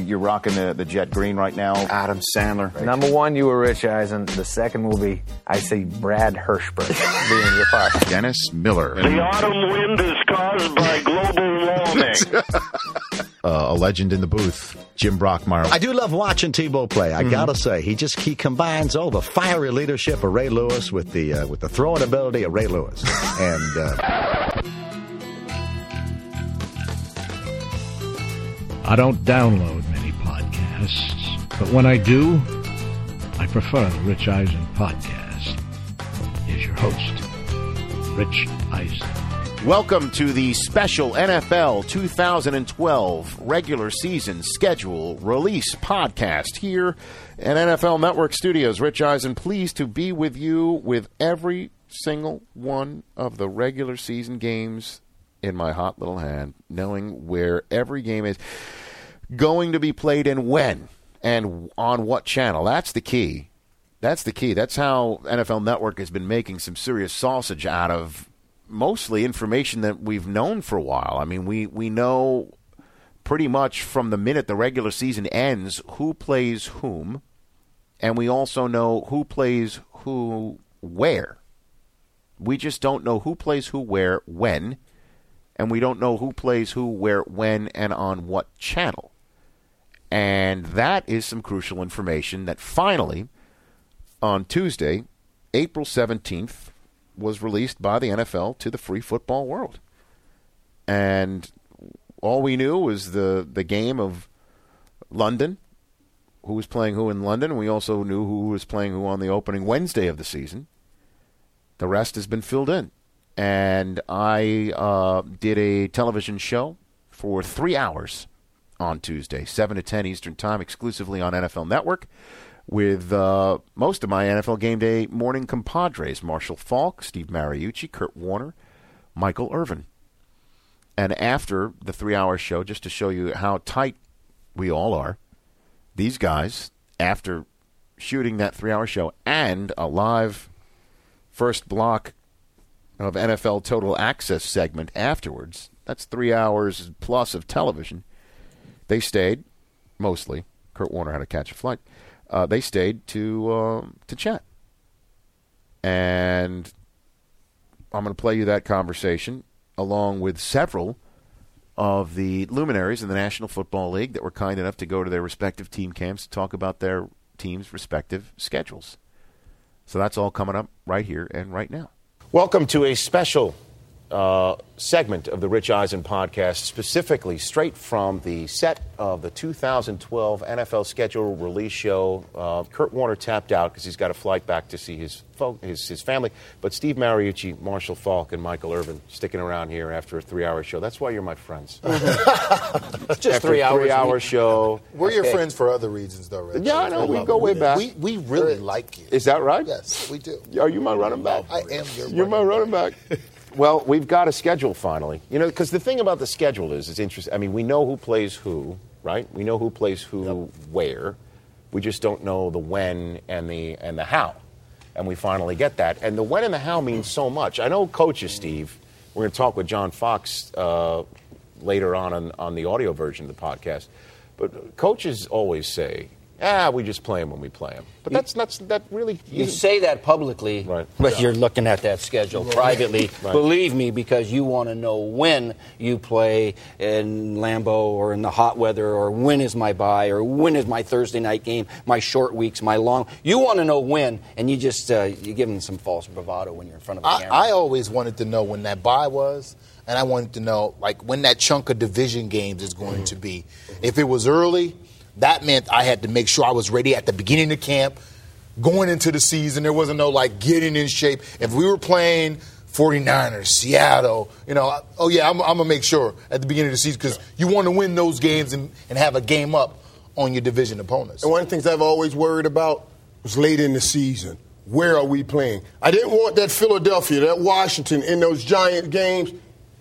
You're rocking the, the jet green right now. Adam Sandler. Number one, you were Rich Eisen. The second will be, I see Brad Hirschberg being your partner. Dennis Miller. The autumn wind is caused by global warming. Uh, a legend in the booth, Jim Brockmeyer. I do love watching Tebow play. I gotta say, he just he combines all the fiery leadership of Ray Lewis with the uh, with the throwing ability of Ray Lewis, and uh, I don't download many podcasts, but when I do, I prefer the Rich Eisen podcast. Here's your host, Rich Eisen. Welcome to the special NFL 2012 regular season schedule release podcast here at NFL Network Studios. Rich Eisen, pleased to be with you with every single one of the regular season games in my hot little hand, knowing where every game is going to be played and when and on what channel. That's the key. That's the key. That's how NFL Network has been making some serious sausage out of mostly information that we've known for a while. I mean, we, we know pretty much from the minute the regular season ends who plays whom, and we also know who plays who where. We just don't know who plays who where when, and we don't know who plays who where when and on what channel. And that is some crucial information that finally, on Tuesday, April 17th, was released by the NFL to the free football world. And all we knew was the, the game of London, who was playing who in London. We also knew who was playing who on the opening Wednesday of the season. The rest has been filled in. And I uh, did a television show for three hours on Tuesday, 7 to 10 Eastern Time, exclusively on NFL Network, with uh, most of my NFL Game Day morning compadres Marshall Faulk, Steve Mariucci, Kurt Warner, Michael Irvin. And after the three hour show, just to show you how tight we all are, these guys, after shooting that three hour show and a live first block of NFL Total Access segment afterwards, that's three hours plus of television. They stayed, mostly. Kurt Warner had to catch a flight. Uh, they stayed to uh, to chat, and I'm going to play you that conversation along with several of the luminaries in the National Football League that were kind enough to go to their respective team camps to talk about their team's respective schedules. So that's all coming up right here and right now. Welcome to a special uh, segment of the Rich Eisen podcast, specifically straight from the set of the 2012 NFL schedule release show. Uh, Kurt Warner tapped out because he's got a flight back to see his, fo- his, his family. But Steve Mariucci, Marshall Faulk, and Michael Irvin sticking around here after a three-hour show. That's why you're my friends. Just after three a hours. three-hour show. We're your friends for other reasons, though, Rich. Yeah, I know. We love go you. way back. We, we really like you. Is that right? Yes, we do. Are you my running back? I am your You're my running running back. Well, we've got a schedule finally. You know, because the thing about the schedule is, it's interesting. I mean, we know who plays who, right? We know who plays who where. We just don't know the when and the and the how. And we finally get that. And the when and the how means so much. I know coaches, Steve. We're going to talk with John Fox uh, later on, on on the audio version of the podcast. But coaches always say, "Ah, we just play them when we play them." But that's that's that really You say that publicly, Right. but you're looking at that schedule privately. Right. Believe me, because you want to know when you play in Lambeau or in the hot weather, or when is my bye, or when is my Thursday night game, my short weeks, my long. You want to know when, and you just uh, you give them some false bravado when you're in front of the I, camera. I always wanted to know when that bye was, and I wanted to know like when that chunk of division games is going to be. If it was early, that meant I had to make sure I was ready at the beginning of camp, going into the season. There wasn't no like getting in shape. If we were playing 49ers, Seattle, you know, oh yeah, I'm, I'm gonna make sure at the beginning of the season because you want to win those games and, and have a game up on your division opponents. And one of the things I've always worried about was late in the season. Where are we playing? I didn't want that Philadelphia, that Washington in those giant games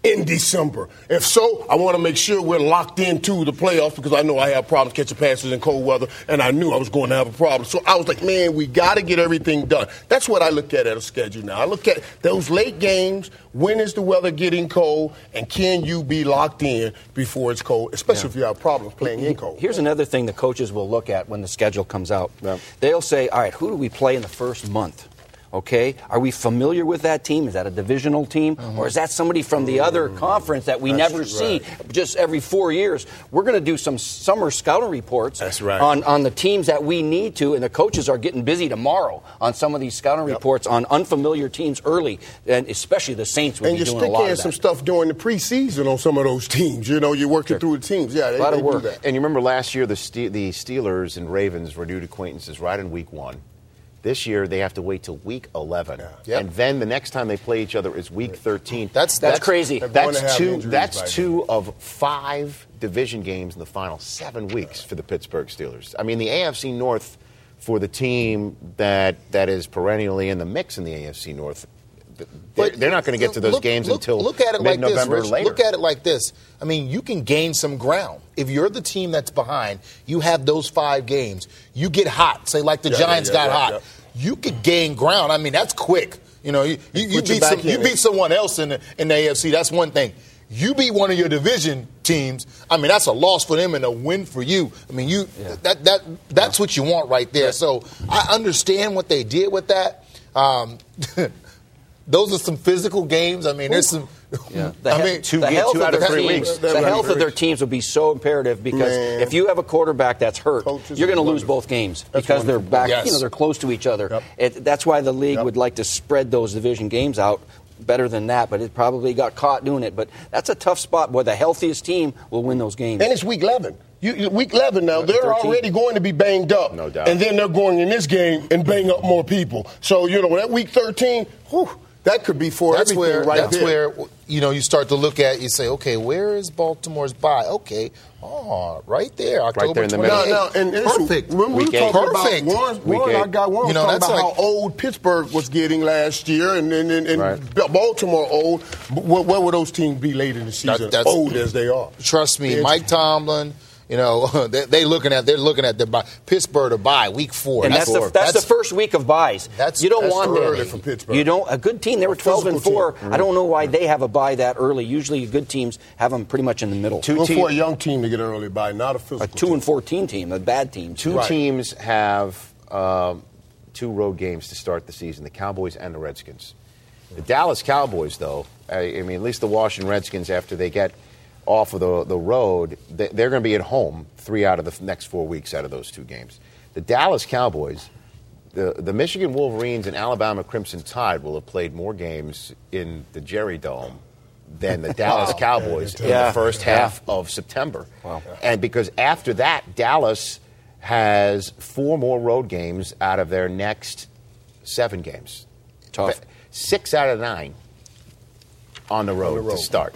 in December? If so, I want to make sure we're locked into the playoffs because I know I have problems catching passes in cold weather, and I knew I was going to have a problem. So I was like, man, we got to get everything done. That's what I look at at a schedule now. I look at those late games. When is the weather getting cold, and can you be locked in before it's cold, especially if you have problems playing in cold? Here's another thing the coaches will look at when the schedule comes out. They'll say, all right, who do we play in the first month? Okay, are we familiar with that team? Is that a divisional team, mm-hmm. or is that somebody from the other mm-hmm. conference that we That's never see right. just every four years? We're going to do some summer scouting reports That's right. on on the teams that we need to, and the coaches are getting busy tomorrow on some of these scouting reports on unfamiliar teams early, and especially the Saints will and be you doing stick a lot in some stuff during the preseason on some of those teams. You know, you're working through the teams. Yeah, they, Lot of work. do that. And you remember last year the Ste- the Steelers and Ravens renewed acquaintances right in week one. This year they have to wait till week 11, Yep. and then the next time they play each other is week 13. That's- That's crazy. Going to That's two. That's two of five division games in the final seven weeks for the Pittsburgh Steelers. I mean, the AFC North for the team that that is perennially in the mix in the AFC North. They're, But they're not going to get to those look- games look- until look at it like this. Rich. later. Look at it like this. I mean, you can gain some ground if you're the team that's behind. You have those five games. You get hot. Say like the Yeah, yeah, Giants yeah, got yeah, hot. yeah. You could gain ground. I mean, that's quick. You know, you, you, you beat some, you beat someone else in the, in the AFC. That's one thing. You beat one of your division teams. I mean, that's a loss for them and a win for you. I mean, you that that that's what you want right there. So I understand what they did with that. Um, those are some physical games. I mean, there's some. Yeah. The, I he- mean, two the health two of out of their three teams, weeks. The health of their teams will be so imperative because Man. if you have a quarterback that's hurt, Coaches you're going to lose both games That's because they're back. Yes. You know, they're close to each other. Yep. It, that's why the league Yep. would like to spread those division games out better than that. But it probably got caught doing it. But that's a tough spot. Where the healthiest team will win those games. And it's week 11. You, you- week 11 now, they're 13. already going to be banged up. No doubt. And then they're going in this game and bang up more people. So, you know, that week 13, whew, that could be for that's everything where right that's there. where you know you start to look at. You say, okay, where is Baltimore's bye? Okay, oh, right there, October there in the middle. Now, now, and it's- perfect. When we Week were eight. talking Perfect. about Warren, Week Warren. I got Warren You know, talking that's about like- how old Pittsburgh was getting last year, and and, and, and Right. Baltimore old. Where, where would those teams be later in the season? that's- old as they are. Trust me, It's- Mike Tomlin. You know, they, they looking at they're looking at the bye. Pittsburgh to buy week four. and that's, the, that's, the first week of byes. That's- you don't that's want that. early for Pittsburgh. You don't. A good team. They were 12 and physical four. team. I don't know why they have a bye that early. Usually, good teams have them pretty much in the middle. Two Well, for a young team to get early bye, not a physical. a two team. and fourteen team, a bad team. Two Right. teams have um, two road games to start the season: the Cowboys and the Redskins. The Dallas Cowboys, though, I, I mean, at least the Washington Redskins, after they get off of the, the road, they, they're going to be at home three out of the next four weeks out of those two games. The Dallas Cowboys, the, the Michigan Wolverines and Alabama Crimson Tide will have played more games in the Jerry Dome than the Dallas Cowboys in Yeah. the first half of September. And because after that, Dallas has four more road games out of their next seven games. Tough. Six out of nine on the road, road. to start.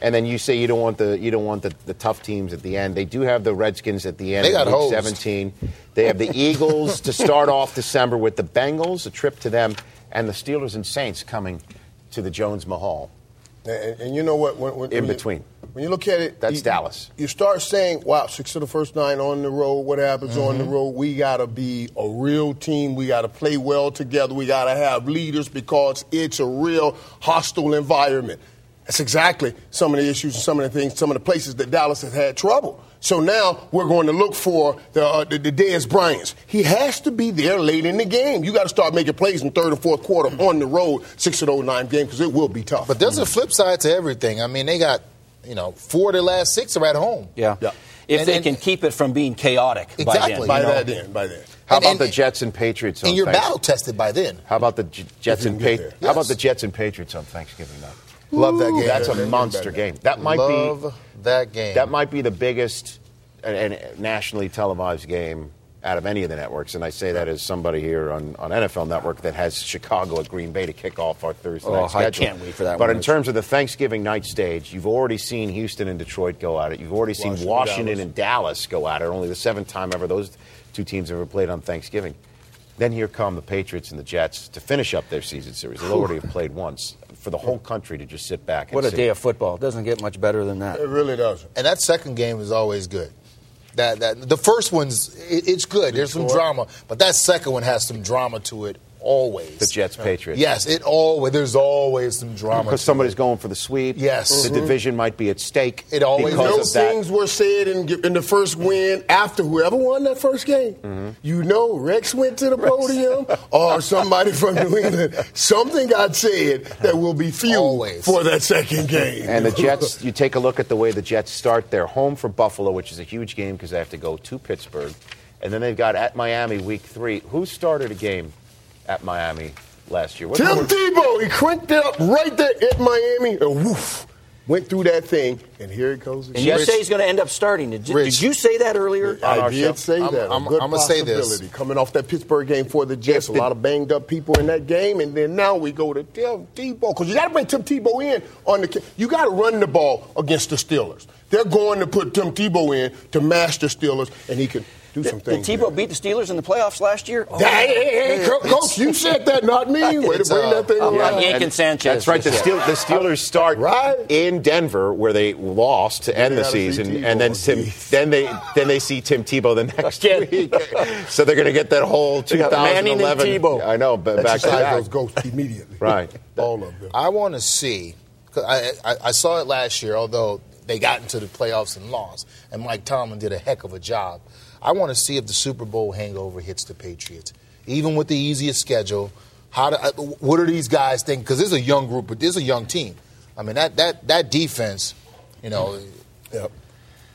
And then you say you don't want the you don't want the, the tough teams at the end. They do have the Redskins at the end They got week hosed. 17. They have the Eagles to start off December with the Bengals, a trip to them, and the Steelers and Saints coming to the Jones Mahal. And, and you know what? When, when, In when you- between. when you look at it, That's you, Dallas. You start saying, "Wow, six of the first nine on the road. What happens on the Mm-hmm. road? We got to be a real team. We got to play well together. We got to have leaders because it's a real hostile environment." That's exactly some of the issues and some of the things, some of the places that Dallas has had trouble. So now we're going to look for the uh, the, the Dez Bryants. He has to be there late in the game. You got to start making plays in third and fourth quarter on the road, six of those nine games, because it will be tough. But there's a flip side to everything. I mean, they got you know four of their last six are at home. Yeah. Yeah. If And- they and- can keep it from being chaotic by Exactly. then. by you know? that then, by then. How And- about and- the Jets and Patriots on And you're battle tested by then. How about the J- Jets and can get Patriots? there. How about the Jets and Patriots on Thanksgiving night? Love that game. That's a monster game. That might Love be that game. that might be the biggest and, and nationally televised game out of any of the networks. And I say that as somebody here on, on NFL Network that has Chicago at Green Bay to kick off our Thursday Oh, night I can't wait for that But one. in terms of the Thanksgiving night stage, you've already seen Houston and Detroit go at it. You've already seen Washington, Washington Dallas. and Dallas go at it. Only the seventh time ever those two teams have ever played on Thanksgiving. Then here come the Patriots and the Jets to finish up their season series. They'll already have played once. For the whole country to just sit back. And What a see. day of football. It doesn't get much better than that. It really doesn't. And that second game is always good. That that the first one's it, it's good. There's some Detroit. drama, but that second one has some drama to it always. The Jets Patriots. Yes, it always. There's always some drama because somebody's going for the sweep. Yes. the Mhm. division might be at stake. It always because Those things were said in, in the first win after whoever won that first game. Mm-hmm. You know, Rex went to the podium or somebody from New England. Something got said that will be fuel Always. for that second game. And the Jets, you take a look at the way the Jets start. They're home for Buffalo, which is a huge game because they have to go to Pittsburgh. And then they've got at Miami week three. Who started a game at Miami last year? What- Tim Tebow, he cranked it up right there at Miami and woof, went through that thing. And here it goes. And you say he's going to end up starting. Did, Rich. did you say that earlier? I did show. say I'm- that. I'm- I'm gonna say this. Coming off that Pittsburgh game for the Jets, If a the- lot of banged up people in that game, and then now we go to Tim Tebow because you got to bring Tim Tebow in on the. You got to run the ball against the Steelers. They're going to put Tim Tebow in to mash the Steelers, and he can do some Did. Tebow there. beat the Steelers in the playoffs last year? Oh, Hey, hey, hey, Co- coach, you said that, not me. Way to bring uh, that thing I'm not around. yanking And Sanchez. That's right. The, just Steel, the Steelers start Right. in Denver, where they lost to end the season, and then Tim, then they then they see Tim Tebow the next Again. week. so they're going to get that whole They got Manning and 2011. Tebow. I know, but back to Exercise back. those ghosts immediately. Right. All of them. I want to see. I, I, I saw it last year, although they got into the playoffs and lost, and Mike Tomlin did a heck of a job. I want to see if the Super Bowl hangover hits the Patriots, even with the easiest schedule. How do, uh, what are these guys think? Because this is a young group, but this is a young team. I mean that that that defense, you know, Yep.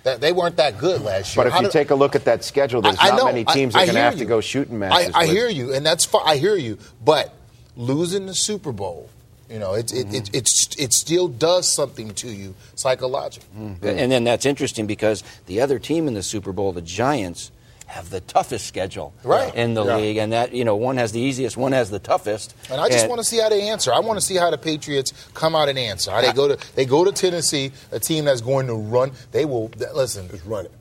that, they weren't that good last year. But if How you do- take a look at that schedule, there's I- I not know. many teams I that are going to have to go shooting I, matches. I hear you, and that's fine. I hear you, but losing the Super Bowl, you know, it, it, Mm-hmm. it, it's it still does something to you psychologically. And then that's interesting because the other team in the Super Bowl, the Giants, have the toughest schedule Right. in the Yeah. league, and that you know one has the easiest, one has the toughest. And I just want to see how they answer. I want to see how the Patriots come out and answer. How they go to they go to Tennessee, a team that's going to run. They will listen. Just run it.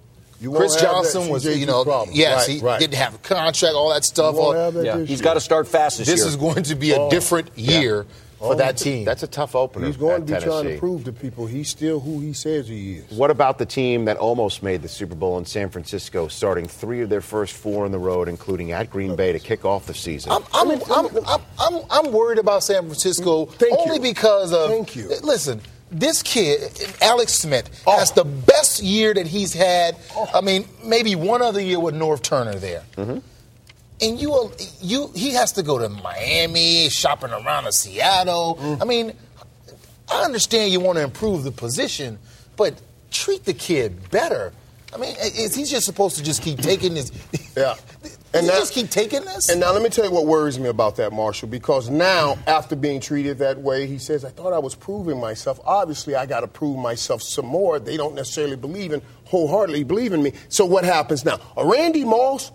You Chris won't have that Johnson was, CJ2 you know, problem. yes, Right, he right. didn't have a contract, all that stuff. You won't All- that Yeah, this he's year. got to start fast this, this year. is going to be a Oh, different year for Oh, that team. That's a tough opener. He's going at to be trying to prove to people he's still who he says he is. What about the team that almost made the Super Bowl in San Francisco, starting three of their first four on the road, including at Green Bay to kick off the season? I'm, I'm, I'm, I'm, I'm, I'm worried about San Francisco Thank only you. because of. Thank you. Listen, this kid, Alex Smith, Oh. has the best year that he's had. I mean, maybe one other year with Norv Turner there. Mm-hmm. And you, you, he has to go to Miami, shopping around to Seattle. Mm. I mean, I understand you want to improve the position, but treat the kid better. I mean, is he just supposed to just keep taking this? Yeah. And that- just keep taking this? And now let me tell you what worries me about that, Marshall, because now, after being treated that way, he says, I thought I was proving myself. Obviously, I got to prove myself some more. They don't necessarily believe in, wholeheartedly believe in me. So what happens now? A Randy Moss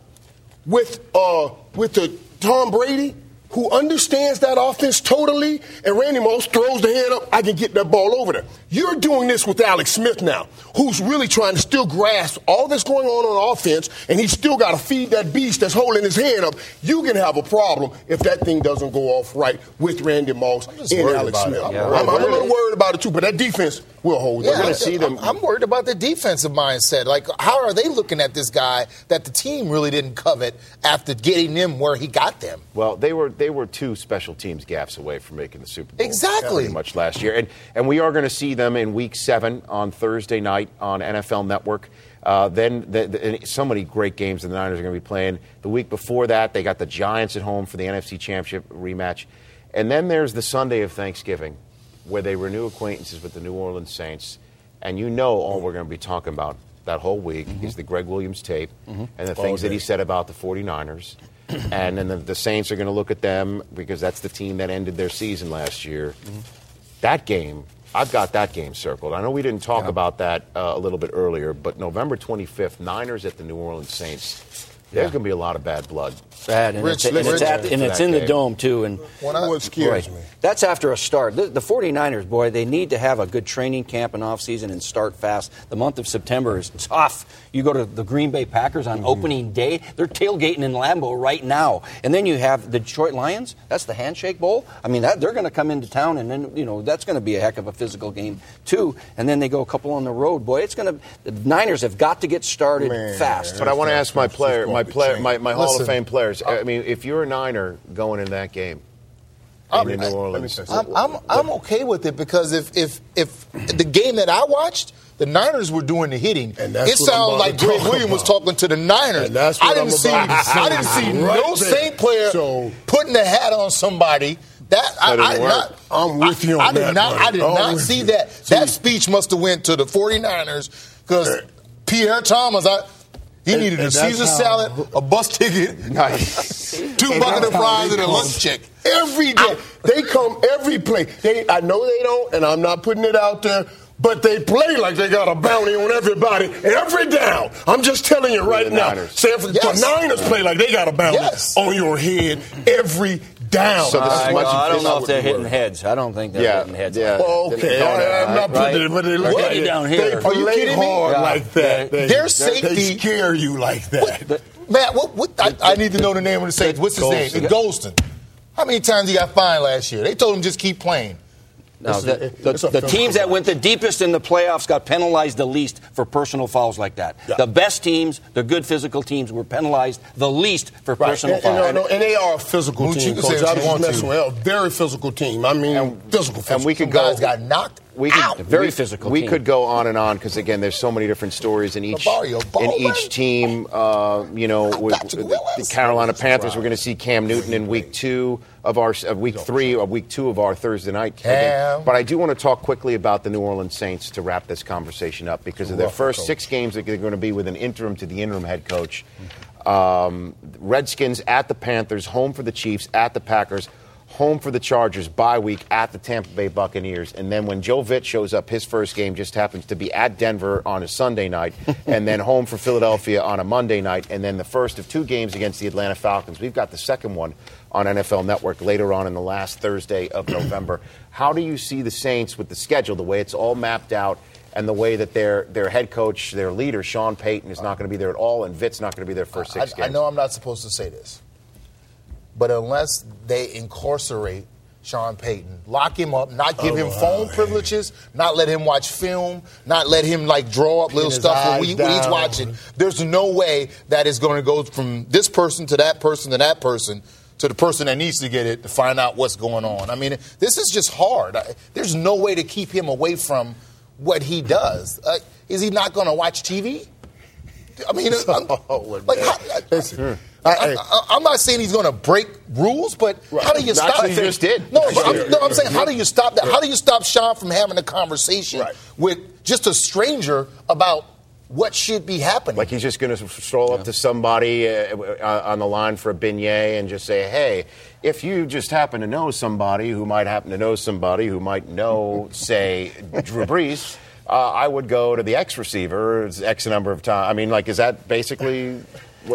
with, uh, with the Tom Brady, who understands that offense totally, and Randy Moss throws the hand up, I can get that ball over there. You're doing this with Alex Smith now, who's really trying to still grasp all that's going on on offense, and he's still got to feed that beast that's holding his hand up. You can have a problem if that thing doesn't go off right with Randy Moss and Alex about it. Smith. I'm I'm. I'm a little worried about it too, but that defense will hold. Yeah, We're gonna I- see them. I'm, I'm worried about the defensive mindset. Like, how are they looking at this guy that the team really didn't covet after getting him where he got them? Well, they were they were two special teams gaffes away from making the Super Bowl. Exactly. Pretty much last year, and and we are going to see them in Week Seven on Thursday night on NFL Network. Uh, then the, the, so many great games the Niners are going to be playing. The week before that, they got the Giants at home for the NFC Championship rematch, and then there's the Sunday of Thanksgiving, where they renew acquaintances with the New Orleans Saints, and you know all we're going to be talking about that whole week is the Gregg Williams tape and the things that he said about the 49ers. and then the, the Saints are going to look at them because that's the team that ended their season last year. That game, I've got that game circled. I know we didn't talk about that uh, a little bit earlier, but November 25th, Niners at the New Orleans Saints. There's going to be a lot of bad blood. Bad, and Rich, it's, and it's, at, and it's that in the dome too. And When I- What scares boy, me? That's after a start. The, the 49ers, boy, they need to have a good training camp and off season and start fast. The month of September is tough. You go to the Green Bay Packers on mm-hmm. opening day; they're tailgating in Lambeau right now. And then you have the Detroit Lions. That's the Handshake Bowl. I mean, that, they're going to come into town, and then you know that's going to be a heck of a physical game too. And then they go a couple on the road. Boy, it's going to. The Niners have got to get started Man. fast. But I want to ask my It's player, going my player, my, my Hall of Fame players. Uh, I mean, if you're a Niner going in that game I'm- in New I- Orleans, let me say I'm, I'm, I'm okay with it because if, if if the game that I watched, the Niners were doing the hitting. And that's it what sounded like to Gregg Williams was talking to the Niners. And that's I didn't I'm see. about to I didn't see right no there. Saint player So- putting a hat on somebody. That I, That didn't I did work. not. I'm with you on I, I did that, not. buddy. I did I'm not see you. that. See- that speech must have went to the 49ers because Pierre Thomas. I, he And- needed a and that's Caesar salad, a bus ticket, nice. two bucket of fries, and a lunch check. Every day. They come every play. They, I know they don't, and I'm not putting it out there, but they play like they got a bounty on everybody every down. I'm just telling you right the now. Niners. San Francisco Yes. Niners play like they got a bounty Yes. on your head every down. So this is I, much- I don't this know is if they're hitting we're- heads. I don't think they're Yeah, hitting heads. yeah. Well, okay, I, am not Right? putting it, but they They're look getting like down here. They Are you kidding me? hard Yeah. like that. They- They, Their they safety- scare you like that. Matt, what, what I, I need to know the name of the Saints. What's his name? Golston. Golston. How many times he got fined last year? They told him just keep playing. No, the, the, the teams that went the deepest in the playoffs got penalized the least for personal fouls like that. Yeah. The best teams, the good physical teams, were penalized the least for Right. personal and, and, fouls. no, no, and they are a physical Mooch, team, can coach. I you was want to. messing with. A very physical team. I mean, physical, physical. and we Some could go. guys got knocked we could, out. Very we- physical We team. could go on and on because again, there's so many different stories in each in each team. Uh, you know, with, Patrick with the Carolina Panthers, we're going to see Cam Newton in week two of our of week three of week two of our Thursday night. game. But I do want to talk quickly about the New Orleans Saints to wrap this conversation up because of their first six games that they're going to be with an interim to the interim head coach. Um, Redskins at the Panthers, home for the Chiefs, at the Packers, home for the Chargers, bye week at the Tampa Bay Buccaneers. And then when Joe Vitt shows up, his first game just happens to be at Denver on a Sunday night, and then home for Philadelphia on a Monday night, and then the first of two games against the Atlanta Falcons. We've got the second one on NFL Network later on in the last Thursday of November. How do you see the Saints with the schedule, the way it's all mapped out? And the way that their their head coach, their leader, Sean Payton, is not going to be there at all, and Vitt's not going to be there for six I, games. I know I'm not supposed to say this, but unless they incarcerate Sean Payton, lock him up, not give him Oh, phone wow. privileges, not let him watch film, not let him like draw up little stuff when, when he's watching. There's no way that is going to go from this person to that person to that person to the person that needs to get it to find out what's going on. I mean, this is just hard. I, there's no way to keep him away from what he does. Uh, is he not going to watch TV? I mean, I'm, Oh, like, how, Listen, I, I- I, am not saying he's going to break rules, but how do you Not stop? that he just did. No, Yeah, I'm, no, I'm yeah, saying how do you stop that? How do you stop Sean from having a conversation Right. with just a stranger about what should be happening? Like he's just going to stroll up to somebody uh, uh, on the line for a beignet and just say, "Hey, if you just happen to know somebody who might happen to know somebody who might know, say, Drew Brees." Uh, I would go to the X receiver X number of times. I mean, like, is that basically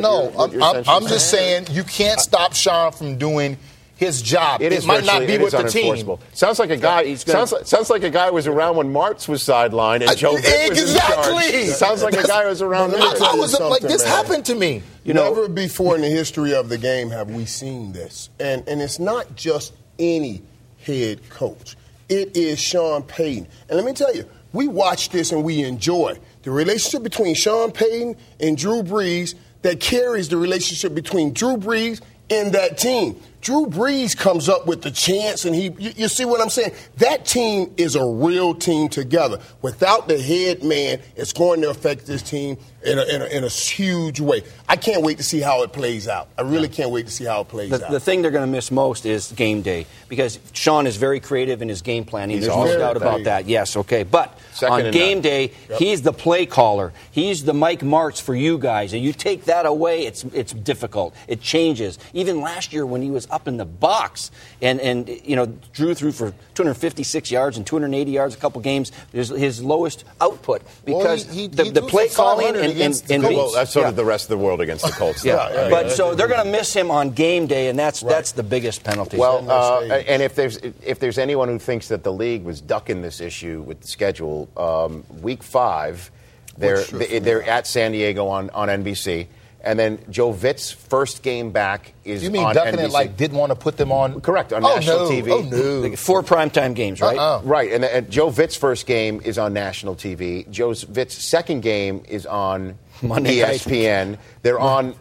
no, you're, what I'm, you're I'm, I'm just saying you can't stop Sean from doing his job. It is might not be with the team. Sounds like a guy. he's gonna- sounds, like, sounds like a guy was around when Martz was sidelined and I- Joe Vitt was in charge. exactly. Sounds like a guy was around Let there. me I, I was like, this man. happened to me. You know, Never before in the history of the game have we seen this. And, and it's not just any head coach, it is Sean Payton. And let me tell you, we watch this and we enjoy the relationship between Sean Payton and Drew Brees that carries the relationship between Drew Brees and that team. Drew Brees comes up with the chance, and he, you, you see what I'm saying? That team is a real team together. Without the head man, it's going to affect this team in a, in a, in a huge way. I can't wait to see how it plays out. I really can't wait to see how it plays The, out. the thing they're going to miss most is game day because Sean is very creative in his game planning. He's There's no doubt about that. that. Yes, okay. But Second on game none. day, he's the play caller. He's the Mike Martz for you guys, and you take that away, it's it's difficult. It changes. Even last year when he was up in the box and, and you know, Drew threw for 256 yards and 280 yards a couple games. His, his lowest output because he- he- the, he the play calling 500 and, and, against the and Well, that's so yeah. did the rest of the world against the Colts. Yeah, though. I mean, but that- so they're going to miss him on game day, and that's that's the biggest penalty. Well, uh, and if there's if there's anyone who thinks that the league was ducking this issue with the schedule, um, week five, they're they- they're at San Diego on, on NBC, and then Joe Vitt's first game back is You mean on ducking NBC. it like didn't want to put them on? Correct, on oh, national no. TV. Oh no. four primetime games, right? Uh-uh. Right, and, and Joe Vitt's first game is on national TV. Joe Vitt's second game is on Monday night. ESPN. They're on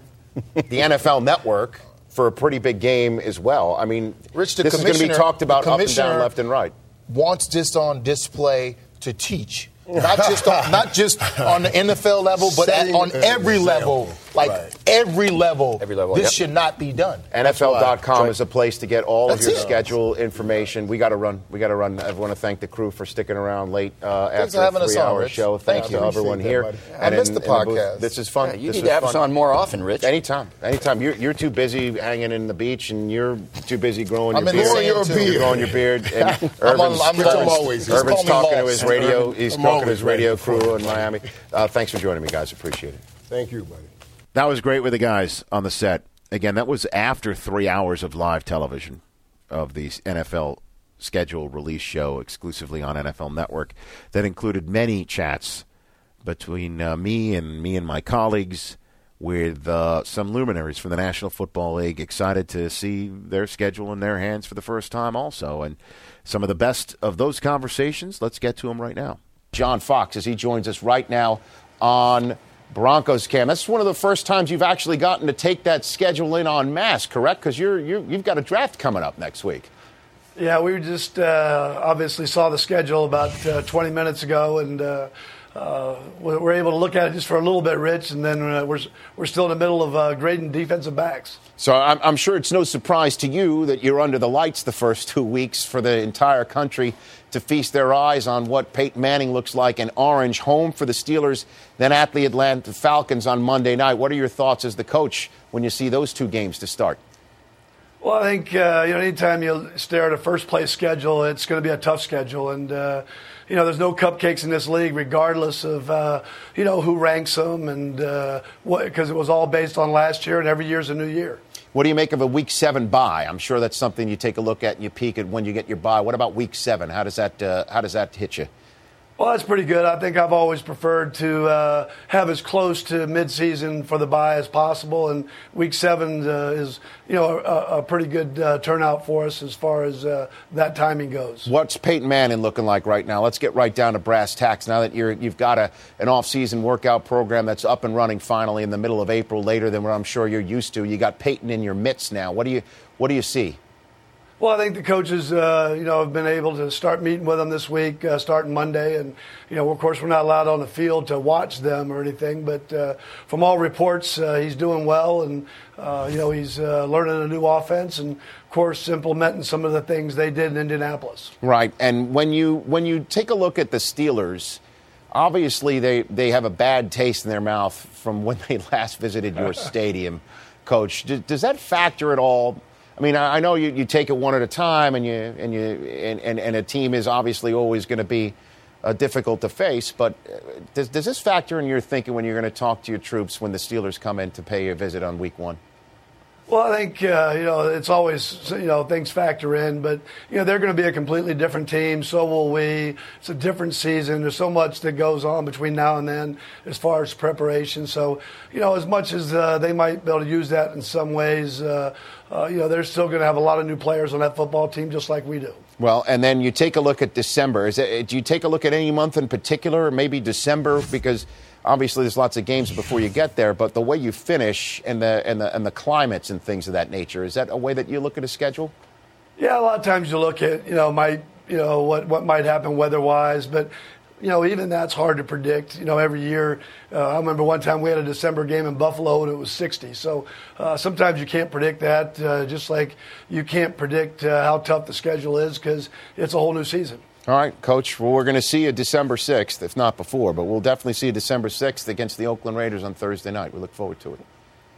the NFL Network for a pretty big game as well. I mean, Rich, this is going to be commissioner- talked about up and down, left and right. Wants this on display to teach. Not just on, not just on the NFL level, but at, on every example. level. Like Right. every level. Every level, This yep. should not be done. NFL.com is a place to get all of your it. schedule information. We got to run. We got to run. I want to thank the crew for sticking around late uh, after for having a us three-hour show. Thank Thanks you. to everyone Appreciate here. that, buddy. I And missed in- the in booth. podcast. This is fun. Yeah, you This need to have us fun. on more often, Rich. Anytime, anytime. You're, you're too busy hanging in the beach, and you're too busy growing I'm your in the beard. sand, Your beard. Growing your beard. And I'm Irvin's, on- I'm- Irvin's- always here. Irvin's talking to his radio. He's talking to his radio crew in Miami. Uh, thanks for joining me, guys. Appreciate it. Thank you, buddy. That was great with the guys on the set. Again, that was after three hours of live television of the NFL schedule release show exclusively on NFL Network that included many chats between uh, me and me and my colleagues with uh, some luminaries from the National Football League excited to see their schedule in their hands for the first time also and some of the best of those conversations let's get to them right now John Fox as he joins us right now on Broncos cam. That's one of the first times you've actually gotten to take that schedule in on mass, correct? Because you're, you're you've got a draft coming up next week. Yeah, we just uh, obviously saw the schedule about uh, 20 minutes ago, and uh, uh, we we're able to look at it just for a little bit, Rich, and then uh, we're we're still in the middle of uh, grading defensive backs. So I'm, I'm sure it's no surprise to you that you're under the lights the first two weeks for the entire country to feast their eyes on what Peyton Manning looks like in orange, home for the Steelers, then at the Atlanta Falcons on Monday night. What are your thoughts as the coach when you see those two games to start? Well, I think uh, you know anytime you stare at a first place schedule, it's going to be a tough schedule, and uh, you know there's no cupcakes in this league, regardless of uh, you know who ranks them, and uh, what because it was all based on last year, and every year's a new year. What do you make of a week seven bye? I'm sure that's something you take a look at and you peek at when you get your buy. What about week seven? How does that uh, how does that hit you? Well, that's pretty good. I think I've always preferred to uh, have as close to midseason for the bye as possible, and week seven uh, is, you know, a, a pretty good uh, turnout for us as far as uh, that timing goes. What's Peyton Manning looking like right now? Let's get right down to brass tacks. Now that you're you've got a an off-season workout program that's up and running finally in the middle of April, later than what I'm sure you're used to. You got Peyton in your midst now. What do you what do you see? Well, I think the coaches, uh, you know, have been able to start meeting with them this week, uh, starting Monday, and you know, of course, we're not allowed on the field to watch them or anything, but uh, from all reports, uh, he's doing well, and uh, you know, he's uh, learning a new offense, and of course, implementing some of the things they did in Indianapolis. Right. And when you when you take a look at the Steelers, obviously they, they have a bad taste in their mouth from when they last visited your stadium, coach. Does, does that factor at all? I mean, I I know you, you take it one at a time, and you and you and, and, and a team is obviously always going to be uh, difficult to face. But uh, does, does this factor in your thinking when you're going to talk to your troops when the Steelers come in to pay a visit on week one? Well, I think uh, you know it's always you know things factor in, but you know they're going to be a completely different team. So will we. It's a different season. There's so much that goes on between now and then as far as preparation. So you know, as much as uh, they might be able to use that in some ways, uh, uh, you know, they're still going to have a lot of new players on that football team, just like we do. Well, and then you take a look at December. Is it, do you take a look at any month in particular, or maybe December? Because obviously there's lots of games before you get there, but the way you finish and the and the and the climates and things of that nature is that a way that you look at a schedule? Yeah, a lot of times you look at you know might you know what what might happen weather wise, but you know even that's hard to predict. You know every year, uh, I remember one time we had a December game in Buffalo and it was 60. So uh, sometimes you can't predict that. Uh, just like you can't predict uh, how tough the schedule is because it's a whole new season. All right, Coach. Well, we're going to see you December 6th, if not before, but we'll definitely see you December 6th against the Oakland Raiders on Thursday night. We look forward to it.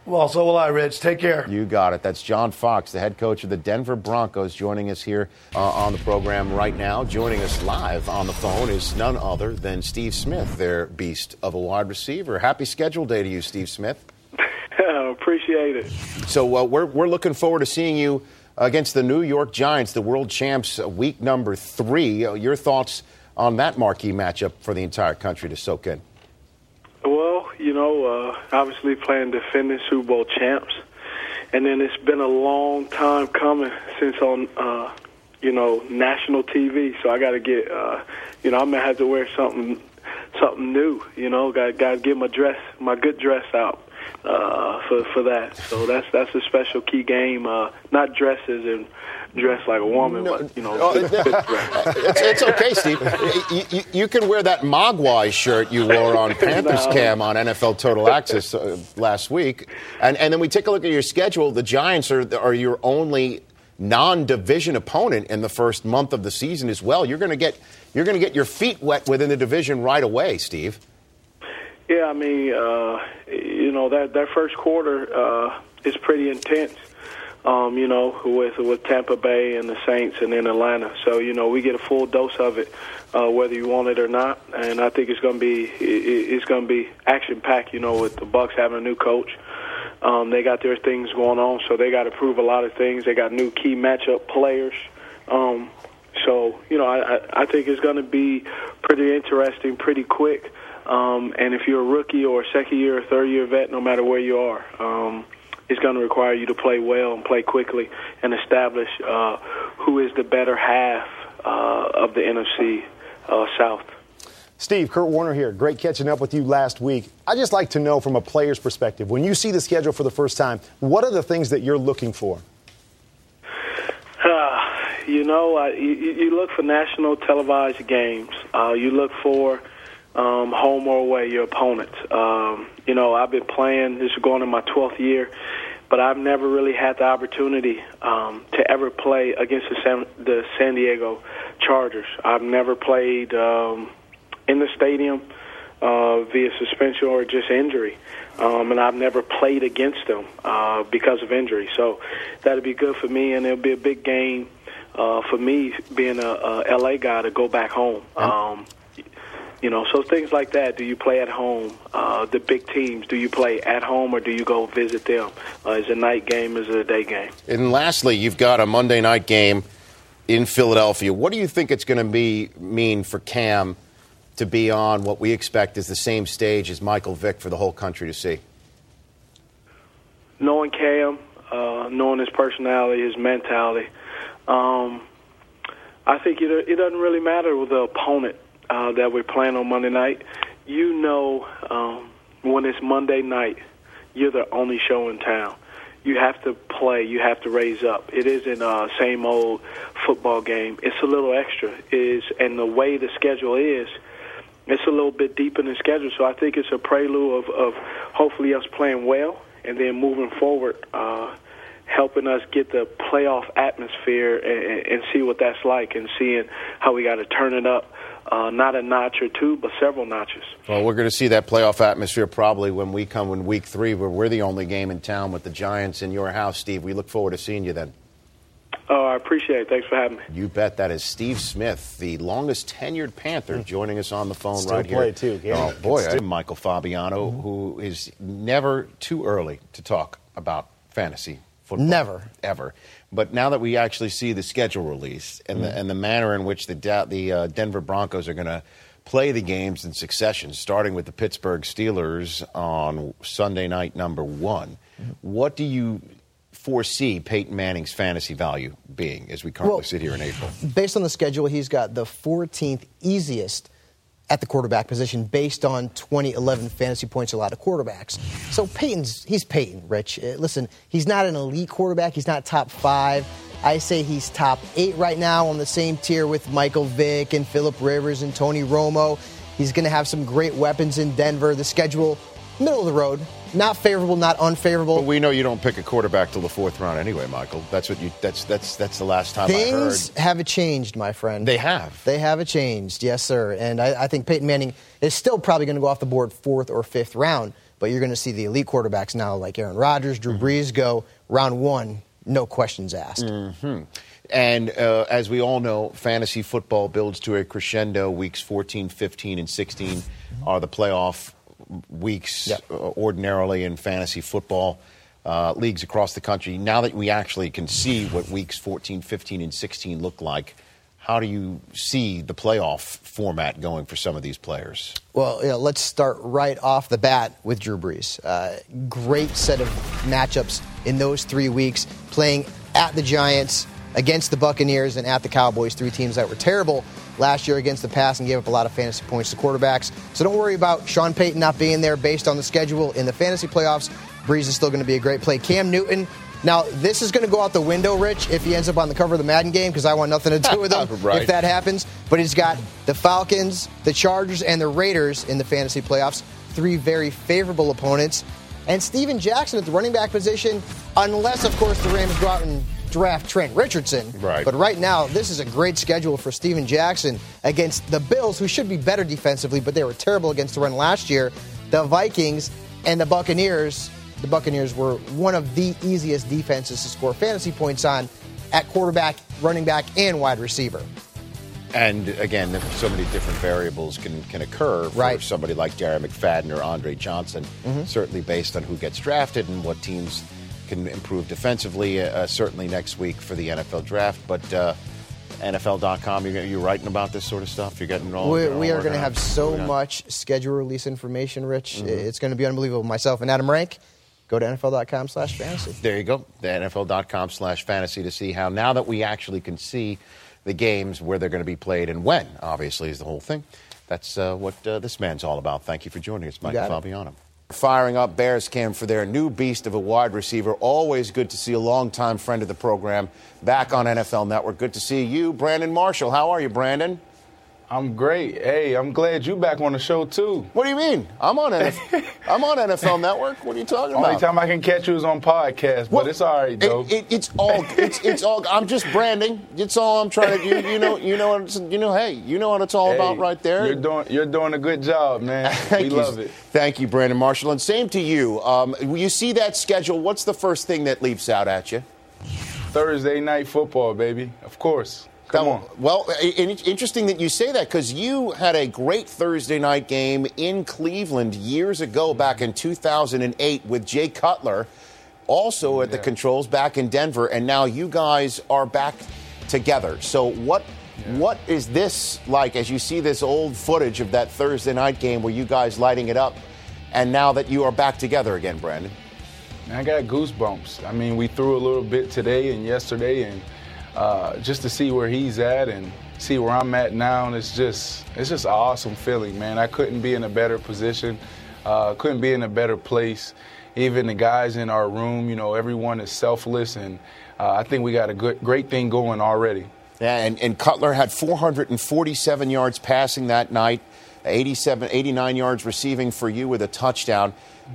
Well, so will I, Rich. Take care. You got it. That's John Fox, the head coach of the Denver Broncos, joining us here uh, on the program right now. Joining us live on the phone is none other than Steve Smith, their beast of a wide receiver. Happy schedule day to you, Steve Smith. Appreciate it. So uh, we're, we're looking forward to seeing you against the New York Giants, the world champs, uh, week number three. Uh, your thoughts on that marquee matchup for the entire country to soak in? Well, you know, uh, obviously playing defending Super Bowl champs, and then it's been a long time coming since on, uh, you know, national TV. So I got to get, uh, you know, I'm gonna have to wear something, something new. You know, got got to get my dress, my good dress out uh, for for that. So that's that's a special key game. Uh, not dresses and dress like a woman, but you know, Oh, it's, it's okay, Steve. You, you, you can wear that Mogwai shirt you wore on Panthers No. Cam on NFL Total Access uh, last week, and and then we take a look at your schedule. The Giants are are your only non-division opponent in the first month of the season as well. You're going to get you're going to get your feet wet within the division right away, Steve. Yeah, I mean, uh, you know that that first quarter uh, is pretty intense. Um, you know, with with Tampa Bay and the Saints and then Atlanta. So you know, we get a full dose of it, uh, whether you want it or not. And I think it's going to be it, it's going to be action packed. You know, with the Bucks having a new coach. Um, they got their things going on, so they got to prove a lot of things. They got new key matchup players. Um, so you know, I, I, I think it's going to be pretty interesting, pretty quick. Um, and if you're a rookie or a second year or third year vet, no matter where you are, um, it's going to require you to play well and play quickly and establish uh, who is the better half uh, of the NFC uh, South. Steve, Kurt Warner here. Great catching up with you last week. I just like to know from a player's perspective, when you see the schedule for the first time, what are the things that you're looking for? Uh, you know, uh, you, you look for national televised games. Uh, you look for um, home or away, your opponents. Um, you know, I've been playing, this is going in my 12th year, but I've never really had the opportunity um, to ever play against the San, the San Diego Chargers. I've never played um, in the stadium uh, via suspension or just injury. Um, and I've never played against them uh, because of injury. So that'd be good for me, and it'll be a big game uh, for me being a, a LA guy to go back home. Um, you know, so things like that. Do you play at home? Uh, the big teams, do you play at home or do you go visit them? Uh, is it a night game? Is it a day game? And lastly, you've got a Monday night game in Philadelphia. What do you think it's going to be mean for Cam to be on what we expect is the same stage as Michael Vick for the whole country to see? knowing Cam, uh, knowing his personality, his mentality, um, I think it, it doesn't really matter with the opponent uh, that we're playing on Monday night. You know, um, when it's Monday night, you're the only show in town. You have to play. You have to raise up. It isn't a same old football game. It's a little extra. Is and the way the schedule is, it's a little bit deeper in the schedule. So I think it's a prelude of, of hopefully us playing well and then moving forward, uh, helping us get the playoff atmosphere and, and see what that's like, and seeing how we got to turn it up, uh, not a notch or two, but several notches. Well, we're going to see that playoff atmosphere probably when we come in week three, where we're the only game in town with the Giants in your house, Steve. We look forward to seeing you then. Oh, I appreciate it. Thanks for having me. You bet. That is Steve Smith, the longest tenured Panther, joining us on the phone Still right play, here. too. Yeah. Oh boy, Still- I'm Michael Fabiano, who is never too early to talk about fantasy football. Never. ever. But now that we actually see the schedule release and the and the manner in which the Da- the uh, Denver Broncos are going to play the games in succession, starting with the Pittsburgh Steelers on Sunday night number one, what do you foresee Peyton Manning's fantasy value being as we currently Well- sit here in April? Based on the schedule, he's got the 14th easiest at the quarterback position based on 2011 fantasy points allowed to quarterbacks. So Peyton's he's Peyton, Rich. Uh, listen, he's not an elite quarterback. He's not top five. I say he's top eight right now on the same tier with Michael Vick and Philip Rivers and Tony Romo. He's going to have some great weapons in Denver. The schedule, middle of the road, not favorable, not unfavorable. But we know you don't pick a quarterback till the fourth round anyway, Michael. That's what you. That's that's that's the last time I heard. Things have changed, my friend. They have. They have changed, yes, sir. And I, I think Peyton Manning is still probably going to go off the board fourth or fifth round. but you're going to see the elite quarterbacks now, like Aaron Rodgers, Drew Mm-hmm. Brees, go round one, no questions asked. hmm And uh, as we all know, fantasy football builds to a crescendo. Weeks 14, 15, and 16 are the playoff weeks uh, ordinarily in fantasy football. Uh, leagues across the country. Now that we actually can see what weeks 14, 15, and 16 look like, how do you see the playoff format going for some of these players? Well, you know, let's start right off the bat with Drew Brees. Uh, great set of matchups in those three weeks, playing at the Giants, against the Buccaneers, and at the Cowboys, three teams that were terrible last year against the pass and gave up a lot of fantasy points to quarterbacks. So don't worry about Sean Payton not being there based on the schedule in the fantasy playoffs. Brees is still going to be a great play. Cam Newton. Now, this is going to go out the window, Rich, if he ends up on the cover of the Madden game, because I want nothing to do with him Right. if that happens. But he's got the Falcons, the Chargers, and the Raiders in the fantasy playoffs. Three very favorable opponents. And Steven Jackson at the running back position, unless, of course, the Rams go out and draft Trent Richardson. Right. But right now, this is a great schedule for Steven Jackson against the Bills, who should be better defensively, but they were terrible against the run last year. The Vikings and the Buccaneers. The Buccaneers were one of the easiest defenses to score fantasy points on at quarterback, running back, and wide receiver. And again, so many different variables can, can occur for Right. somebody like Jerry McFadden or Andre Johnson, Mhm. certainly based on who gets drafted and what teams can improve defensively, uh, certainly next week for the NFL draft. But uh, NFL.com, you're, you're writing about this sort of stuff? You're getting all We, all we are going to have so much schedule release information, Rich. Mhm. It's going to be unbelievable. Myself and Adam Rank, go to NFL.com slash fantasy. There you go. The NFL.com slash fantasy to see how, now that we actually can see the games, where they're going to be played and when, obviously, is the whole thing. That's uh, what uh, this man's all about. Thank you for joining us, it. Fabiano. Firing up Bears Cam for their new beast of a wide receiver. Always good to see a longtime friend of the program back on NFL Network. Good to see you, Brandon Marshall. How are you, Brandon? I'm great. Hey, I'm glad you back on the show too. What do you mean? I'm on NFL, I'm on NFL Network. What are you talking about? Only time I can catch you is on podcast, but it's all right though. It, it, it's all it's, it's all. I'm just branding. It's all I'm trying to do. You know. You know. What you know. Hey. You know what it's all Hey, about right there. You're doing you're doing a good job, man. Thank we you. love it. Thank you, Brandon Marshall, and same to you. Um, you see that schedule? What's the first thing that leaps out at you? Thursday night football, baby. Of course. Come on. Well, interesting that you say that because you had a great Thursday night game in Cleveland years ago, mm-hmm. back in 2008, with Jay Cutler, also at the controls back in Denver, and now you guys are back together. So, what what is this like as you see this old footage of that Thursday night game where you guys lighting it up, and now that you are back together again, Brandon? I got goosebumps. I mean, we threw a little bit today and yesterday, and uh, just to see where he's at and see where I'm at now, and it's just it's just an awesome feeling, man. I couldn't be in a better position, uh, couldn't be in a better place. Even the guys in our room, you know, everyone is selfless, and uh, I think we got a good, great thing going already. Yeah, and, and Cutler had 447 yards passing that night, 87, 89 yards receiving for you with a touchdown.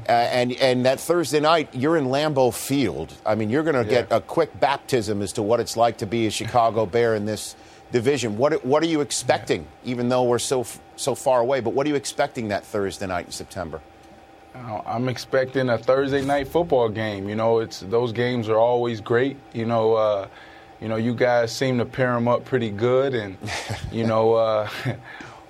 Uh, and, and that Thursday night, you're in Lambeau Field. I mean, you're going to get a quick baptism as to what it's like to be a Chicago Bear in this division. What, what are you expecting, even though we're so, so far away? But what are you expecting that Thursday night in September? Uh, I'm expecting a Thursday night football game. You know, it's those games are always great. You know, uh, you know, you guys seem to pair them up pretty good, and you know, uh,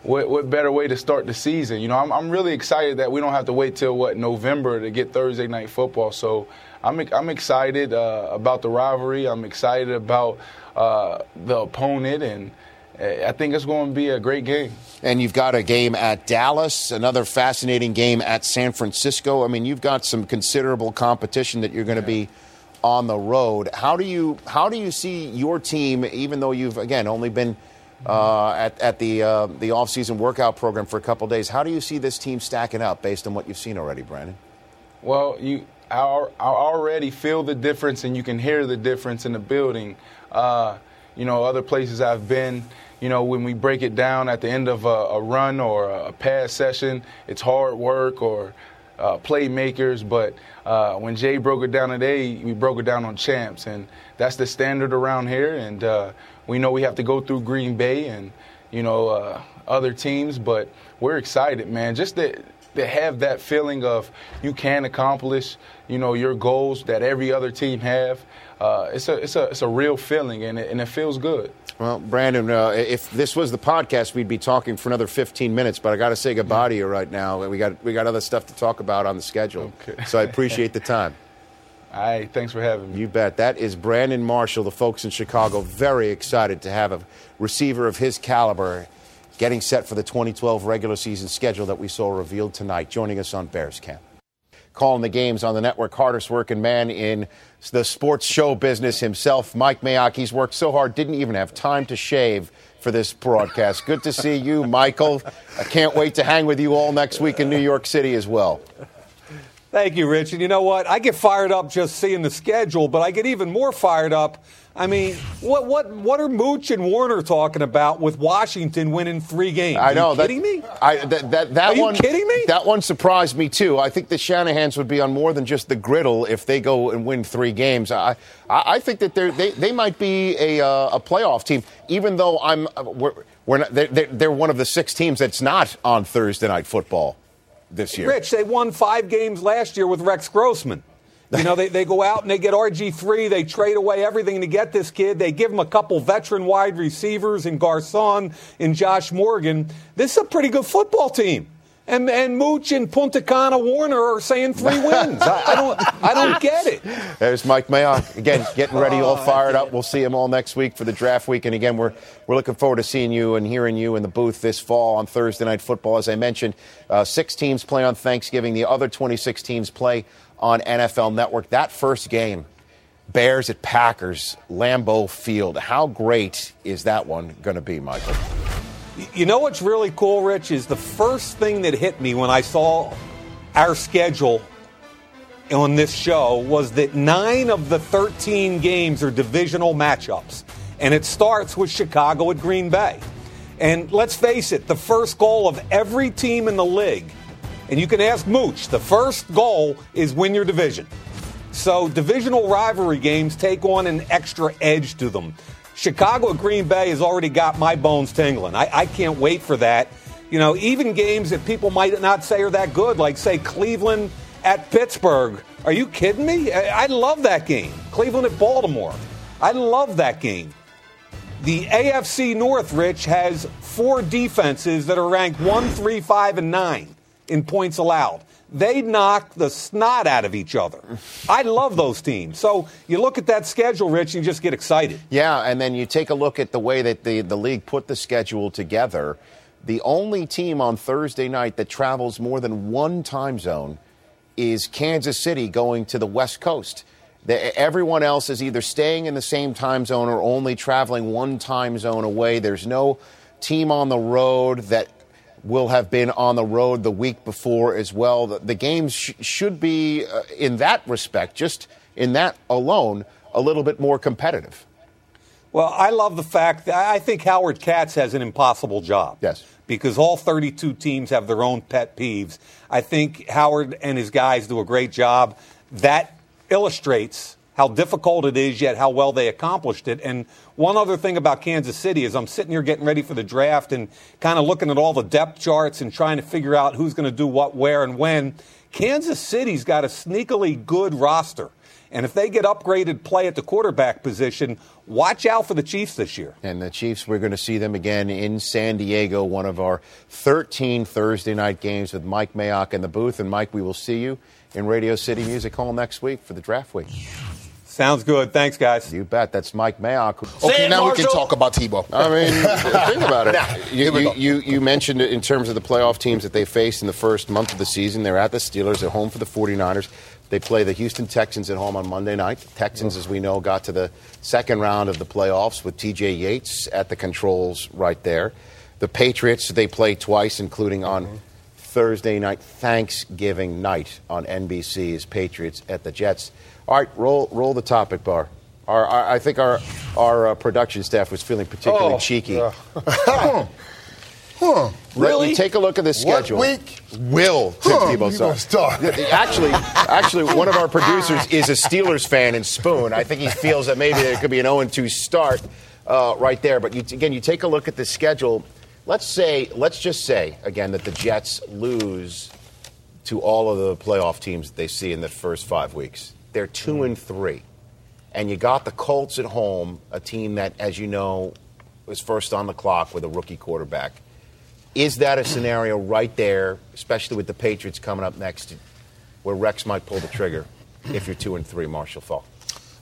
what what better way to start the season? You know, I'm I'm really excited that we don't have to wait till what November to get Thursday night football. So I'm I'm excited uh, about the rivalry. I'm excited about uh, the opponent, and uh, I think it's going to be a great game. And you've got a game at Dallas, another fascinating game at San Francisco. I mean, you've got some considerable competition that you're going to be on the road. How do you how do you see your team, even though you've again only been uh, at at the uh, the off season workout program for a couple days? How do you see this team stacking up based on what you've seen already, Brandon? Well, you I, I already feel the difference, and you can hear the difference in the building. Uh, you know, other places I've been. You know, when we break it down at the end of a, a run or a pass session, it's hard work or uh, playmakers. But uh, when Jay broke it down today, we broke it down on champs, and that's the standard around here. And uh, we know we have to go through Green Bay and you know uh, other teams, but we're excited, man. Just the to have that feeling of you can accomplish, you know, your goals that every other team have. Uh, it's a it's a it's a real feeling, and it, and it feels good. Well, Brandon, uh, if this was the podcast, we'd be talking for another 15 minutes. But I got to say goodbye to you right now. We got we got other stuff to talk about on the schedule. Okay. So I appreciate the time. All right, thanks for having me. You bet. That is Brandon Marshall, the folks in Chicago, very excited to have a receiver of his caliber getting set for the 2012 regular season schedule that we saw revealed tonight, joining us on Bears Camp. Calling the games on the network, hardest working man in the sports show business himself, Mike Mayock. He's worked so hard, didn't even have time to shave for this broadcast. Good to see you, Michael. I can't wait to hang with you all next week in New York City as well. Thank you, Rich. And you know what? I get fired up just seeing the schedule, but I get even more fired up. I mean, what what what are Mooch and Warner talking about with Washington winning three games? I know. Are you that, kidding me? I, that, that, that Are you one, kidding me? That one surprised me too. I think the Shanahan's would be on more than just the griddle if they go and win three games. I, I, I think that they they might be a uh, a playoff team, even though I'm we're, we're not, they're they're one of the six teams that's not on Thursday night football this year. Rich, they won five games last year with Rex Grossman. You know, they, they go out and they get RG3. They trade away everything to get this kid. They give him a couple veteran wide receivers in Garcon and Josh Morgan. This is a pretty good football team. And, and Mooch and Punta Cana Warner are saying three wins. I, I don't I don't get it. There's Mike Mayock again, getting ready, all fired up. We'll see him all next week for the draft week. And again, we're we're looking forward to seeing you and hearing you in the booth this fall on Thursday night football. As I mentioned, uh, six teams play on Thanksgiving. The other 26 teams play on NFL Network. That first game, Bears at Packers, Lambeau Field. How great is that one going to be, Michael? You know what's really cool, Rich, is the first thing that hit me when I saw our schedule on this show was that nine of the 13 games are divisional matchups. And it starts with Chicago at Green Bay. And let's face it, the first goal of every team in the league, and you can ask Mooch, the first goal is win your division. So divisional rivalry games take on an extra edge to them. Chicago Green Bay has already got my bones tingling. I, I can't wait for that. You know, even games that people might not say are that good, like, say, Cleveland at Pittsburgh. Are you kidding me? I, I love that game. Cleveland at Baltimore. I love that game. The AFC North, Rich, has four defenses that are ranked 1, 3, 5, and 9 in points allowed. They knock the snot out of each other. I love those teams. So you look at that schedule, Rich, and you just get excited. Yeah, and then you take a look at the way that the, the league put the schedule together. The only team on Thursday night that travels more than one time zone is Kansas City going to the West Coast. The, everyone else is either staying in the same time zone or only traveling one time zone away. There's no team on the road that will have been on the road the week before as well. The, the games sh- should be, uh, in that respect, just in that alone, a little bit more competitive. Well, I love the fact that I think Howard Katz has an impossible job. Yes. Because all 32 teams have their own pet peeves. I think Howard and his guys do a great job. That illustrates how difficult it is, yet how well they accomplished it. And one other thing about Kansas City is I'm sitting here getting ready for the draft and kind of looking at all the depth charts and trying to figure out who's going to do what, where, and when. Kansas City's got a sneakily good roster. And if they get upgraded play at the quarterback position, watch out for the Chiefs this year. And the Chiefs, we're going to see them again in San Diego, one of our 13 Thursday night games with Mike Mayock in the booth. And Mike, we will see you in Radio City Music Hall next week for the draft week. Sounds good. Thanks, guys. You bet. That's Mike Mayock. Okay, now we can talk about Tebow. I mean, think about it. Now, you, you, you, you mentioned it in terms of the playoff teams that they faced in the first month of the season. They're at the Steelers. They're home for the 49ers. They play the Houston Texans at home on Monday night. The Texans, as we know, got to the second round of the playoffs with TJ Yates at the controls right there. The Patriots, they play twice, including on Thursday night, Thanksgiving night on NBC, is Patriots at the Jets. All right, roll, roll the topic bar. Our, our, I think our, our uh, production staff was feeling particularly Oh, cheeky. Huh. Huh. Let me take a look at the schedule. What week? Will Tim Huh, Tebow you start? start. Actually, actually, one of our producers is a Steelers fan in Spoon. I think he feels that maybe there could be an 0-2 start uh, right there. But you, again, you take a look at the schedule. Let's say, let's just say again that the Jets lose to all of the playoff teams that they see in the first five weeks. They're 2 Mm-hmm. and three, and you got the Colts at home, a team that, as you know, was first on the clock with a rookie quarterback. Is that a scenario right there, especially with the Patriots coming up next, where Rex might pull the trigger if you're two and three, Marshall Faulk?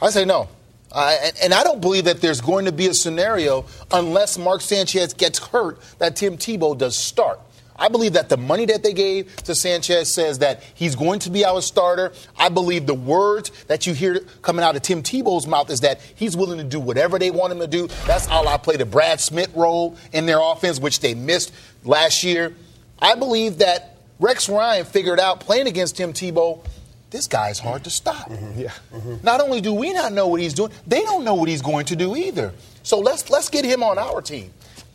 I say no. And I don't believe that there's going to be a scenario unless Mark Sanchez gets hurt that Tim Tebow does start. I believe that the money that they gave to Sanchez says that he's going to be our starter. I believe the words that you hear coming out of Tim Tebow's mouth is that he's willing to do whatever they want him to do. That's how I play the Brad Smith role in their offense, which they missed last year. I believe that Rex Ryan figured out playing against Tim Tebow this guy's hard to stop. Mm-hmm. Yeah. Mm-hmm. Not only do we not know what he's doing, they don't know what he's going to do either. So let's let's get him on our team.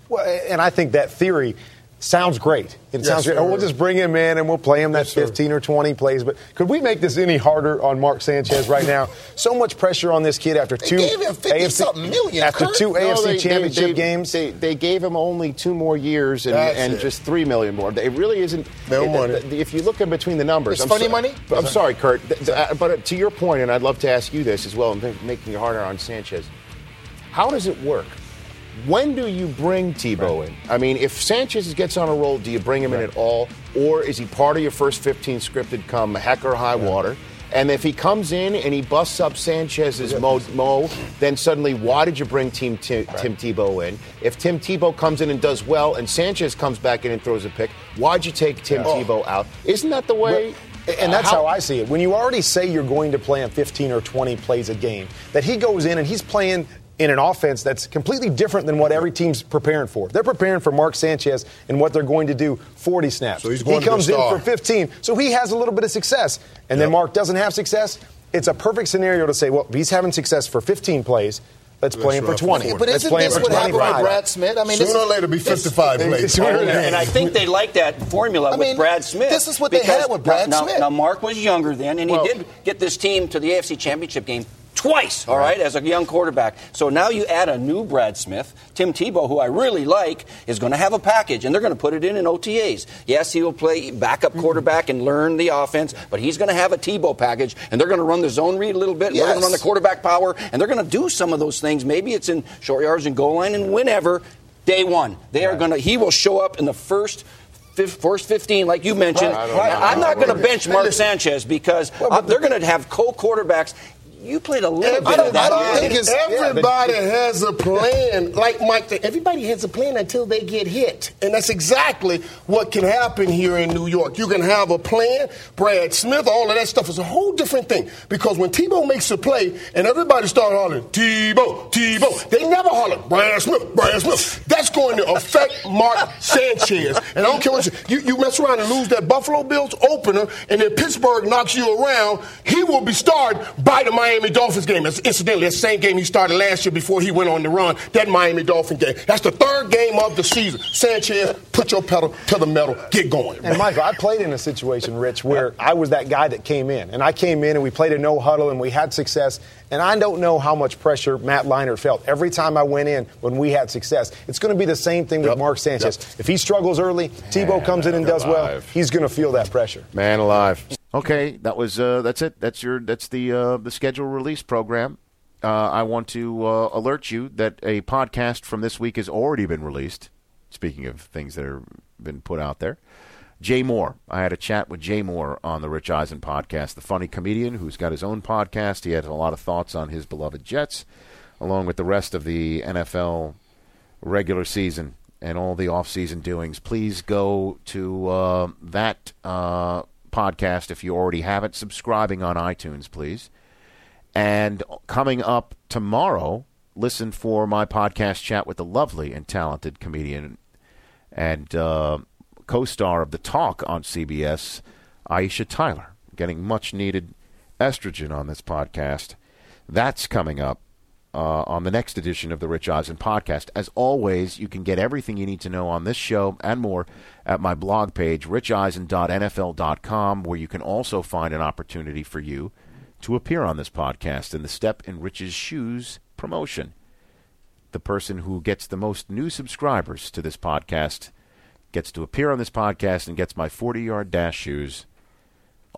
Well, and I think that theory sounds great. It Yes, sounds great. Oh, we'll just bring him in and we'll play him that 15 or 20 plays. But could we make this any harder on Mark Sanchez right now? So much pressure on this kid after two gave him 50 million, after Kurt. two No, AFC they- they- championship they- games. They, they gave him only two more years and, and just three million more. It really isn't. No it- money. the- If you look in between the numbers, It's I'm funny so- money? I'm sorry, Kurt. th- th- uh, But to your point, and I'd love to ask you this as well, and think- making it harder on Sanchez. How does it work? When do you bring Tebow in? I mean, if Sanchez gets on a roll, do you bring him in at all, or is he part of your first 15 scripted come heck or high water? And if he comes in and he busts up Sanchez's mo, mo then suddenly, why did you bring Team Tim, Tim Tebow in? If Tim Tebow comes in and does well, and Sanchez comes back in and throws a pick, why'd you take Tim Yeah. Tebow out? Isn't that the way? And that's uh, how I see it. When you already say you're going to play him 15 or 20 plays a game, that he goes in and he's playing in an offense that's completely different than what every team's preparing for. They're preparing for Mark Sanchez and what they're going to do 40 snaps. So he's going he comes be in for 15, so he has a little bit of success. And then Mark doesn't have success. It's a perfect scenario to say, well, he's having success for 15 plays. Let's play him for 20. for But Let's isn't play him this for what happened with Brad Smith? I mean, this Sooner or is- later, be this- 55 plays. Sooner or later. And I think they like that formula I with Brad Smith. this is what they had with Brad now, Smith. Now, Mark was younger then, and Well- he did get this team to the AFC Championship game twice, all right, as a young quarterback. So now you add a new Brad Smith. Tim Tebow, who I really like, is going to have a package, and they're going to put it in in OTAs. Yes, he will play backup quarterback and learn the offense, but he's going to have a Tebow package, and they're going to run the zone read a little bit, and they're going to run the quarterback power, and they're going to do some of those things. Maybe it's in short yards and goal line, and whenever, day one. They are going to, he will show up in the first first 15, like you mentioned. Right, right, I'm not going to bench Mark Sanchez because uh, they're going to have co-quarterbacks. You played a little bit I don't. I don't think it's everybody has a plan. Like Mike everybody has a plan until they get hit. And that's exactly what can happen here in New York. You can have a plan. Brad Smith, all of that stuff is a whole different thing. Because when Tebow makes a play and everybody start hollering, Tebow, Tebow, they never holler, Brad Smith, Brad Smith. That's going to affect Mark Sanchez. And I don't care what you, you, you mess around and lose that Buffalo Bills opener and then Pittsburgh knocks you around, he will be starred by the Miami Dolphins game. It's incidentally, that same game he started last year before he went on the run, that Miami Dolphin game. That's the third game of the season. Sanchez, put your pedal to the metal, get going. And Michael, I played in a situation, Rich, where I was that guy that came in, and I came in and we played a no huddle and we had success. And I don't know how much pressure Matt Leinart felt every time I went in when we had success. It's going to be the same thing with Mark Sanchez. If he struggles early, Tebow comes in and does well. He's going to feel that pressure. Man alive. Okay, that was uh, that's it. That's your that's the uh, the schedule release program. Uh, I want to uh, alert you that a podcast from this week has already been released. Speaking of things that have been put out there, Jay Mohr. I had a chat with Jay Mohr on the Rich Eisen podcast, the funny comedian who's got his own podcast. He had a lot of thoughts on his beloved Jets, along with the rest of the NFL regular season and all the off-season doings. Please go to uh, that uh, podcast if you already have it. Subscribing on iTunes, please. And coming up tomorrow, listen for my podcast chat with the lovely and talented comedian and uh, co-star of the Talk on CBS, Aisha Tyler, getting much needed estrogen on this podcast. That's coming up uh, on the next edition of the Rich Eisen podcast. As always, you can get everything you need to know on this show and more at my blog page, richeisen.nfl.com, where you can also find an opportunity for you to appear on this podcast in the Step in Rich's Shoes promotion. The person who gets the most new subscribers to this podcast gets to appear on this podcast and gets my 40 yard dash shoes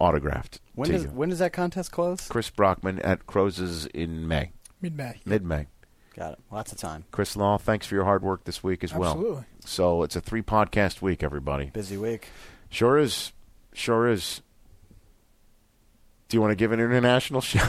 autographed When does when does that contest close? Chris Brockman at Croz's in May. Mid-May. Mid-May. Got it. Lots of time. Chris Law, thanks for your hard work this week as well. Absolutely. So it's a three podcast week, everybody. Busy week. Sure is. Sure is. Do you want to give an international shout?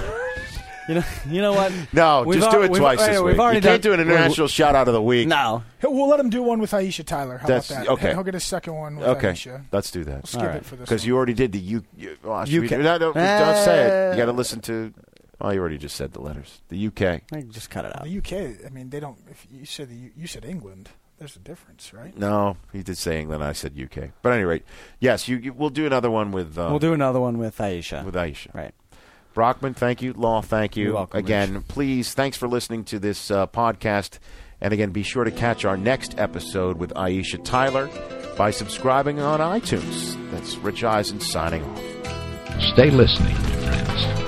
You know, you know what? No, We've just al- do it we've- twice uh, this we've week. already You can't done- do an international shout out of the week. No. He'll, we'll let him do one with Aisha Tyler. How That's about that? okay. He'll get a second one with Okay, Aisha. let's do that. We'll skip it for this Because you already did the U. you oh, should we UK. do- no, don't, don't say it. You Uh, got to listen to. Oh, you already just said the letters. The UK. I Just cut it out. The UK. I mean, they don't. If you said the, you said England, there's a difference, right? No, he did say England. I said UK. But at any rate, yes, you, you, we'll do another one with. Uh, We'll do another one with Aisha. with Aisha. Right. Brockman, thank you. Law, thank you. You're welcome, Again, please, thanks for listening to this uh, podcast. And again, be sure to catch our next episode with Aisha Tyler by subscribing on iTunes. That's Rich Eisen signing off. Stay listening to